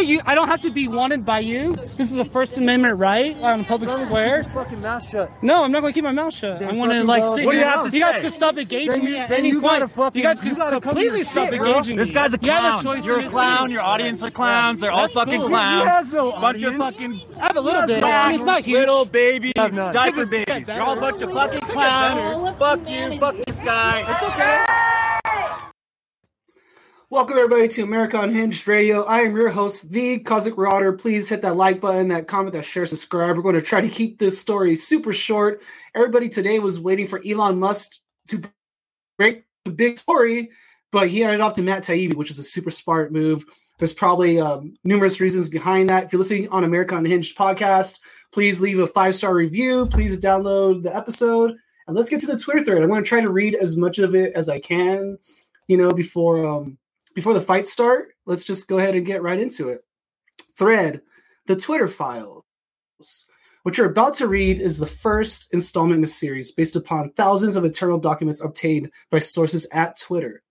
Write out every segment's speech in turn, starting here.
it's. You, I don't have to be wanted by you. This is a First Amendment right on a public square. Fucking mouth shut. No, I'm not going to keep my mouth shut. I want to like well, sit what do here. you have to You guys say? can stop engaging Then you- me at any you point. fucking- you guys can gotta come to completely stop shit, bro. engaging This me. guy's a You have clown. a choice You're a clown. Your audience are clowns. They're all That's fucking cool. clowns. He has no Bunch of fucking I have a little bit. I mean, it's not huge. little baby diaper babies. You're all a bunch of fucking clowns. Fuck you. Fuck this guy. It's okay. Welcome everybody to America Unhinged Radio. I am your host, the Cosmic Marauder. Please hit that like button, that comment, that share, subscribe. We're going to try to keep this story super short. Everybody today was waiting for Elon Musk to break the big story, but he handed off to Matt Taibbi, which is a super smart move. There's probably um, numerous reasons behind that. If you're listening on America Unhinged podcast, please leave a five star review. Please download the episode, and let's get to the Twitter thread. I'm going to try to read as much of it as I can, you know, before um, before the fights start, let's just go ahead and get right into it. Thread, the Twitter files. What you're about to read is the first installment in the series based upon thousands of internal documents obtained by sources at Twitter.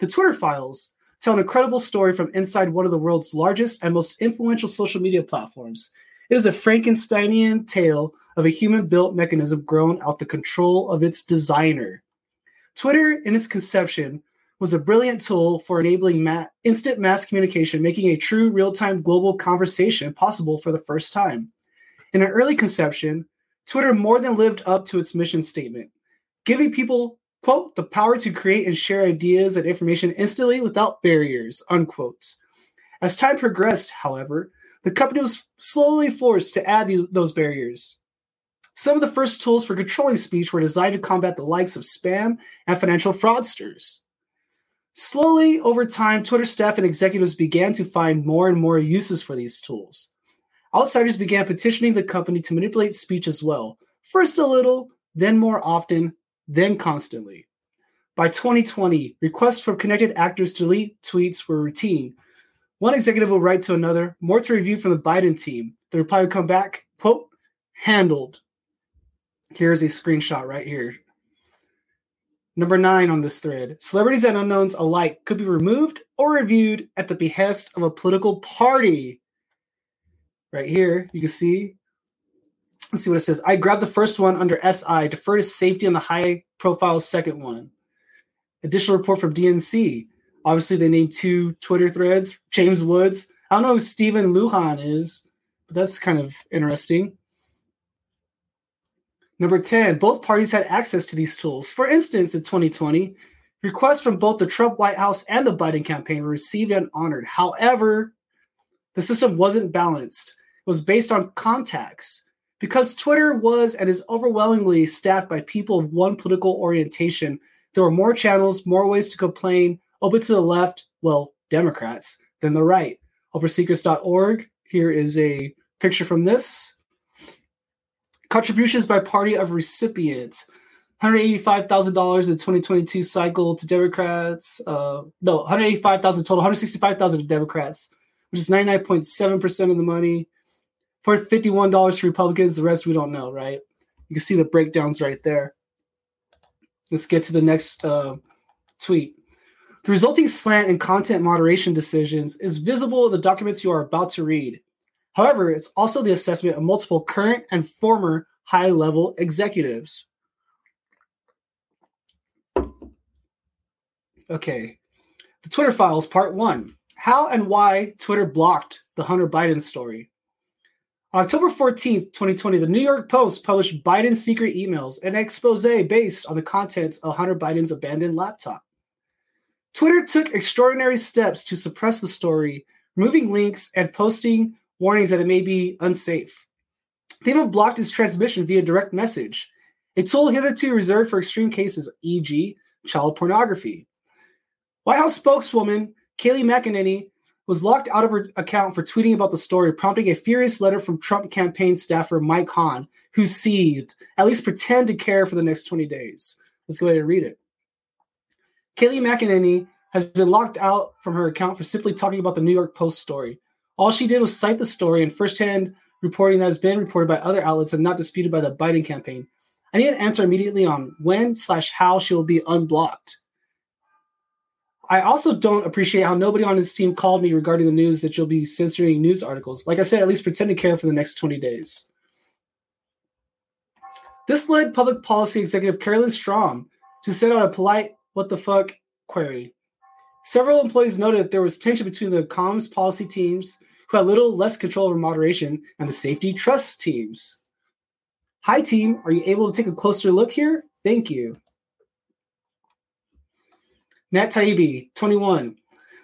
The Twitter files tell an incredible story from inside one of the world's largest and most influential social media platforms. It is a Frankensteinian tale of a human built mechanism grown out of the control of its designer. Twitter, in its conception, was a brilliant tool for enabling ma- instant mass communication, making a true real time global conversation possible for the first time. In an early conception, Twitter more than lived up to its mission statement, giving people, quote, the power to create and share ideas and information instantly without barriers, unquote. As time progressed, however, the company was slowly forced to add the- those barriers. Some of the first tools for controlling speech were designed to combat the likes of spam and financial fraudsters. Slowly, over time, Twitter staff and executives began to find more and more uses for these tools. Outsiders began petitioning the company to manipulate speech as well, first a little, then more often, then constantly. By 2020, requests from connected actors to delete tweets were routine. One executive would write to another, more to review from the Biden team. The reply would come back, quote, handled. Here's a screenshot right here. Number nine on this thread celebrities and unknowns alike could be removed or reviewed at the behest of a political party. Right here, you can see. Let's see what it says. I grabbed the first one under SI, defer to safety on the high profile second one. Additional report from DNC. Obviously, they named two Twitter threads. James Woods. I don't know who Stephen Lujan is, but that's kind of interesting. Number 10, both parties had access to these tools. For instance, in 2020, requests from both the Trump White House and the Biden campaign were received and honored. However, the system wasn't balanced. It was based on contacts. Because Twitter was and is overwhelmingly staffed by people of one political orientation, there were more channels, more ways to complain, open to the left, well, Democrats, than the right. OpenSecrets.org. Here is a picture from this. Contributions by party of recipients. $185,000 in 2022 cycle to Democrats. Uh, no, 185,000 total, 165,000 to Democrats, which is 99.7% of the money. For $51 to Republicans, the rest we don't know, right? You can see the breakdowns right there. Let's get to the next uh, tweet. The resulting slant in content moderation decisions is visible in the documents you are about to read. However, it's also the assessment of multiple current and former high level executives. Okay. The Twitter files, part one How and why Twitter blocked the Hunter Biden story. On October 14th, 2020, the New York Post published Biden's secret emails, an expose based on the contents of Hunter Biden's abandoned laptop. Twitter took extraordinary steps to suppress the story, removing links and posting warnings that it may be unsafe. They even blocked its transmission via direct message, a tool hitherto reserved for extreme cases, e.g., child pornography. White House spokeswoman Kayleigh McEnany was locked out of her account for tweeting about the story, prompting a furious letter from Trump campaign staffer Mike Hahn, who seethed, at least pretend to care for the next 20 days. Let's go ahead and read it. Kayleigh McEnany has been locked out from her account for simply talking about the New York Post story. All she did was cite the story and firsthand reporting that has been reported by other outlets and not disputed by the Biden campaign. I need an answer immediately on when slash how she will be unblocked. I also don't appreciate how nobody on his team called me regarding the news that you'll be censoring news articles. Like I said, at least pretend to care for the next 20 days. This led public policy executive Carolyn Strom to send out a polite what the fuck query. Several employees noted there was tension between the comms policy teams, who had little less control over moderation, and the safety trust teams. Hi, team. Are you able to take a closer look here? Thank you. Matt Taibbi, 21.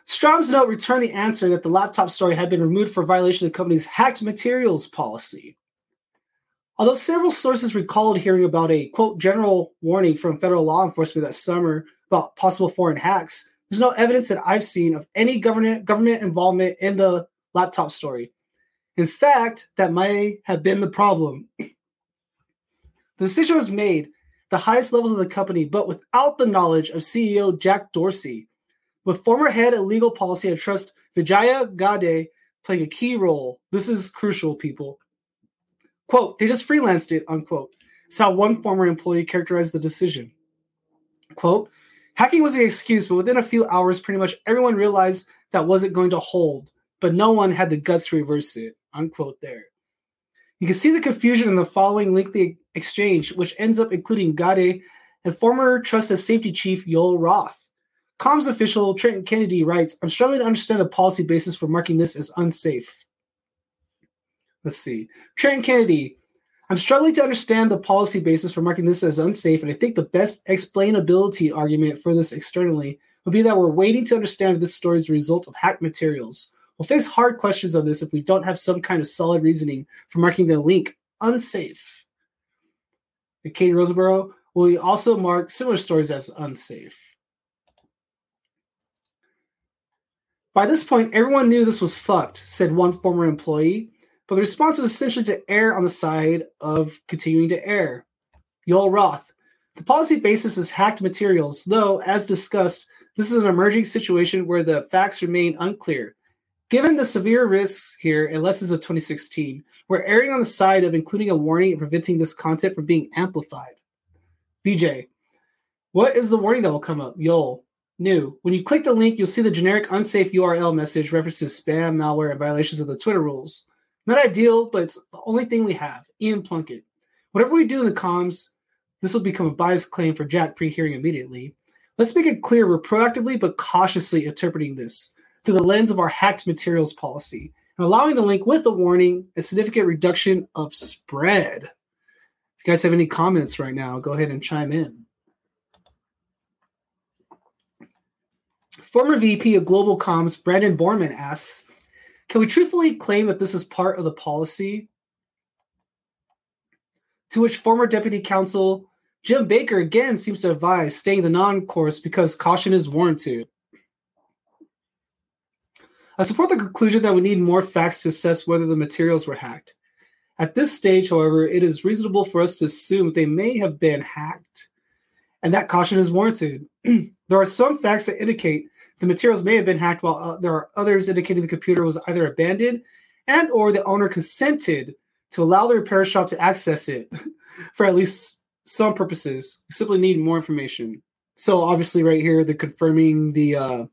Strom's note returned the answer that the laptop story had been removed for violation of the company's hacked materials policy. Although several sources recalled hearing about a quote general warning from federal law enforcement that summer about possible foreign hacks, there's no evidence that I've seen of any government government involvement in the laptop story. In fact, that may have been the problem. the decision was made the highest levels of the company, but without the knowledge of CEO Jack Dorsey, with former head of legal policy and trust Vijaya Gadde playing a key role. This is crucial, people. Quote, they just freelanced it, unquote. It's how one former employee characterized the decision. Quote, hacking was the excuse, but within a few hours, pretty much everyone realized that wasn't going to hold, but no one had the guts to reverse it, unquote, there. You can see the confusion in the following lengthy exchange, which ends up including Gadde and former trusted safety chief Yoel Roth. Comms official Trenton Kennedy writes, I'm struggling to understand the policy basis for marking this as unsafe. Let's see. Trenton Kennedy, I'm struggling to understand the policy basis for marking this as unsafe, and I think the best explainability argument for this externally would be that we're waiting to understand if this story is the result of hacked materials. We'll face hard questions on this if we don't have some kind of solid reasoning for marking the link unsafe. And Katie Rosborough, will also mark similar stories as unsafe? By this point, everyone knew this was fucked, said one former employee, but the response was essentially to err on the side of continuing to err. Yoel Roth. The policy basis is hacked materials, though, as discussed, this is an emerging situation where the facts remain unclear. Given the severe risks here and lessons of 2016, we're erring on the side of including a warning and preventing this content from being amplified. BJ, what is the warning that will come up? Yoel, new. When you click the link, you'll see the generic unsafe URL message references spam, malware, and violations of the Twitter rules. Not ideal, but it's the only thing we have. Ian Plunkett. Whatever we do in the comms, this will become a biased claim for Jack pre hearing immediately. Let's make it clear we're proactively but cautiously interpreting this through the lens of our hacked materials policy and allowing the link with a warning a significant reduction of spread. If you guys have any comments right now, go ahead and chime in. Former VP of Global Comms Brandon Borman asks can we truthfully claim that this is part of the policy? To which former deputy counsel Jim Baker again seems to advise staying the non course because caution is warranted. I support the conclusion that we need more facts to assess whether the materials were hacked. At this stage, however, it is reasonable for us to assume they may have been hacked, and that caution is warranted. there are some facts that indicate the materials may have been hacked, while uh, there are others indicating the computer was either abandoned and or the owner consented to allow the repair shop to access it for at least some purposes. We simply need more information. So obviously, right here, they're confirming the uh,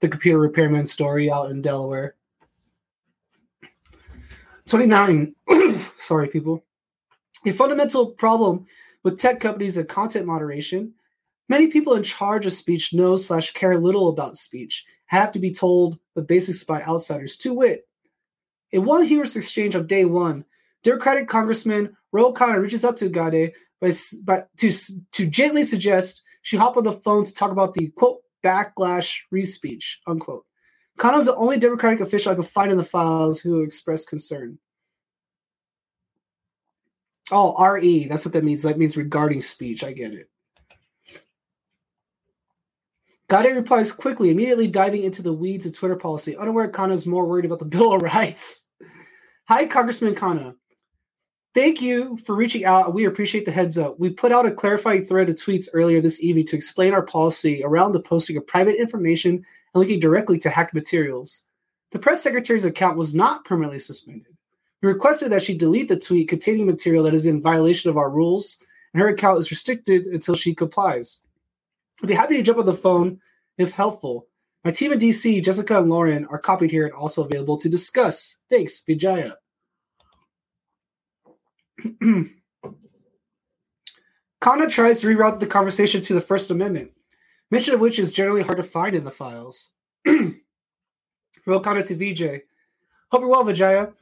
the computer repairman story out in Delaware. 29. Sorry, people. A fundamental problem with tech companies and content moderation Many people in charge of speech know slash care little about speech, have to be told the basics by outsiders. To wit, in one humorous exchange on day one, Democratic Congressman Ro Khanna reaches out to Gadde by, by, to, to gently suggest she hop on the phone to talk about the quote backlash re speech unquote. Khanna was the only Democratic official I could find in the files who expressed concern. Oh, RE, that's what that means. That means regarding speech. I get it. Gadde replies quickly, immediately diving into the weeds of Twitter policy, unaware Khanna is more worried about the Bill of Rights. Hi, Congressman Khanna. Thank you for reaching out. We appreciate the heads up. We put out a clarifying thread of tweets earlier this evening to explain our policy around the posting of private information and linking directly to hacked materials. The press secretary's account was not permanently suspended. We requested that she delete the tweet containing material that is in violation of our rules, and her account is restricted until she complies. I'd be happy to jump on the phone if helpful. My team in DC, Jessica and Lauren, are copied here and also available to discuss. Thanks, Vijaya. Khanna tries to reroute the conversation to the First Amendment, mention of which is generally hard to find in the files. Real Khanna to VJ. Hope you're well, Vijaya.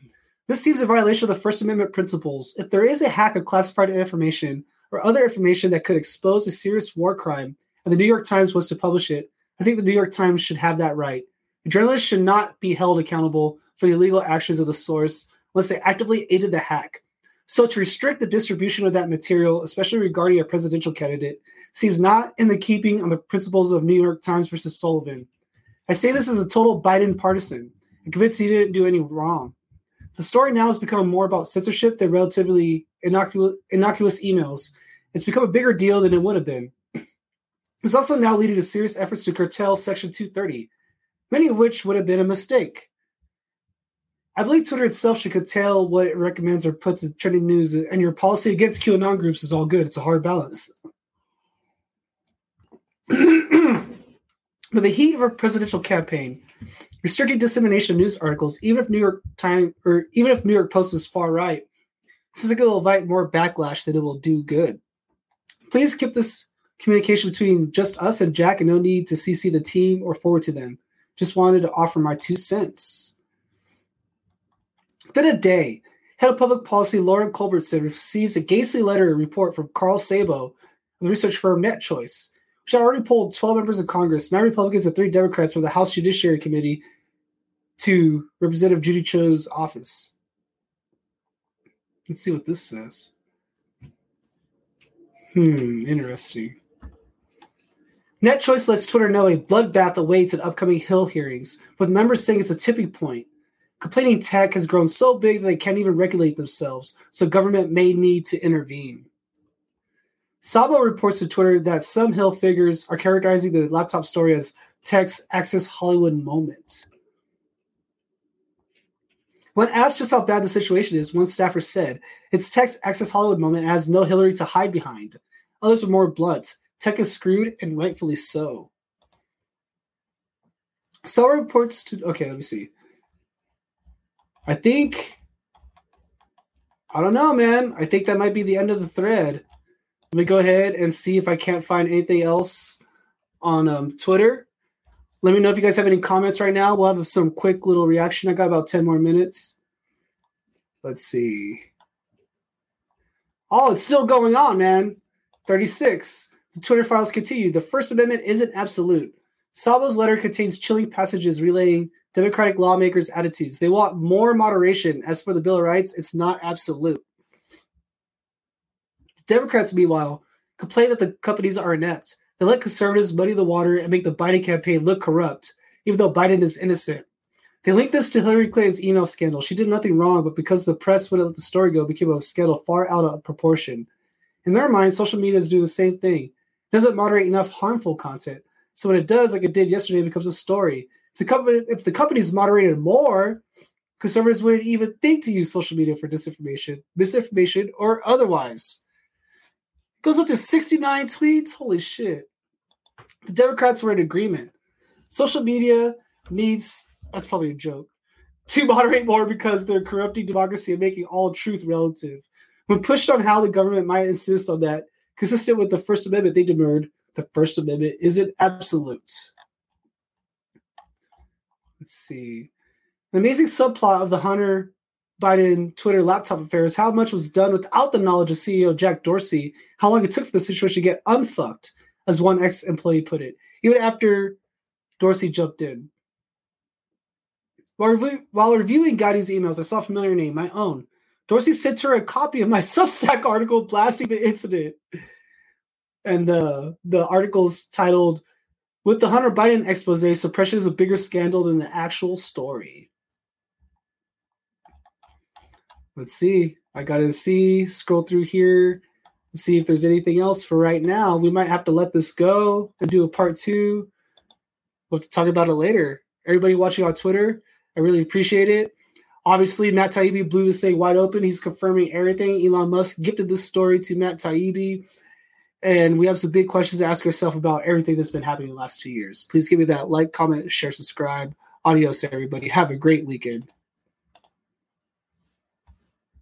This seems a violation of the First Amendment principles. If there is a hack of classified information or other information that could expose a serious war crime, and the New York Times was to publish it, I think the New York Times should have that right. A journalist should not be held accountable for the illegal actions of the source unless they actively aided the hack. So to restrict the distribution of that material, especially regarding a presidential candidate, seems not in the keeping of the principles of New York Times versus Sullivan. I say this as a total Biden partisan and convinced he didn't do any wrong. The story now has become more about censorship than relatively innocuous, innocuous emails. It's become a bigger deal than it would have been. It's also now leading to serious efforts to curtail Section 230, many of which would have been a mistake. I believe Twitter itself should curtail what it recommends or puts in trending news, and your policy against QAnon groups is all good. It's a hard balance. but the heat of a presidential campaign, restricting dissemination of news articles, even if New York Times or even if New York Post is far right, this is going to invite more backlash than it will do good. Please keep this communication between just us and Jack, and no need to CC the team or forward to them. Just wanted to offer my two cents. Within a day, head of public policy Lauren Culbertson receives a ghastly letter report from Carl Szabo the research firm NetChoice, which had already polled 12 members of Congress, nine Republicans, and three Democrats for the House Judiciary Committee to Representative Judy Cho's office. Let's see what this says. Hmm, interesting. NetChoice lets Twitter know a bloodbath awaits at upcoming Hill hearings, with members saying it's a tipping point. Complaining tech has grown so big that they can't even regulate themselves, so government may need to intervene. Szabo reports to Twitter that some Hill figures are characterizing the laptop story as tech's Access Hollywood moment. When asked just how bad the situation is, one staffer said, It's tech's Access Hollywood moment has no Hillary to hide behind. Others are more blunt. Tech is screwed, and rightfully so. So reports to okay, let me see. I think I don't know, man. I think that might be the end of the thread. Let me go ahead and see if I can't find anything else on um, Twitter. Let me know if you guys have any comments right now. We'll have some quick little reaction. I got about 10 more minutes. Let's see. Oh, it's still going on, man. 36. The Twitter files continue. The First Amendment isn't absolute. Szabo's letter contains chilling passages relaying Democratic lawmakers' attitudes. They want more moderation. As for the Bill of Rights, it's not absolute. Democrats, meanwhile, complain that the companies are inept. They let conservatives muddy the water and make the Biden campaign look corrupt, even though Biden is innocent. They link this to Hillary Clinton's email scandal. She did nothing wrong, but because the press wouldn't let the story go, it became a scandal far out of proportion. In their mind, social media is doing the same thing It doesn't moderate enough harmful content. So when it does, like it did yesterday, it becomes a story. If the company if the company's moderated more, conservatives wouldn't even think to use social media for disinformation, misinformation, or otherwise. It goes up to 69 tweets. Holy shit. The Democrats were in agreement. Social media needs that's probably a joke. To moderate more because they're corrupting democracy and making all truth relative. When pushed on how the government might insist on that, Consistent with the First Amendment, they demurred the First Amendment isn't absolute. Let's see. An amazing subplot of the Hunter Biden Twitter laptop affair is how much was done without the knowledge of CEO Jack Dorsey, how long it took for the situation to get unfucked, as one ex employee put it, even after Dorsey jumped in. While, while reviewing Gotti's emails, I saw a familiar name, my own. Dorsey sent her a copy of my Substack article blasting the incident. And the the article's titled With the Hunter Biden expose, suppression is a bigger scandal than the actual story. Let's see. I gotta see, scroll through here, see if there's anything else for right now. We might have to let this go and do a part two. We'll have to talk about it later. Everybody watching on Twitter, I really appreciate it. Obviously, Matt Taibbi blew this thing wide open. He's confirming everything. Elon Musk gifted this story to Matt Taibbi. And we have some big questions to ask ourselves about everything that's been happening in the last two years. Please give me that like, comment, share, subscribe. Adios, everybody. Have a great weekend.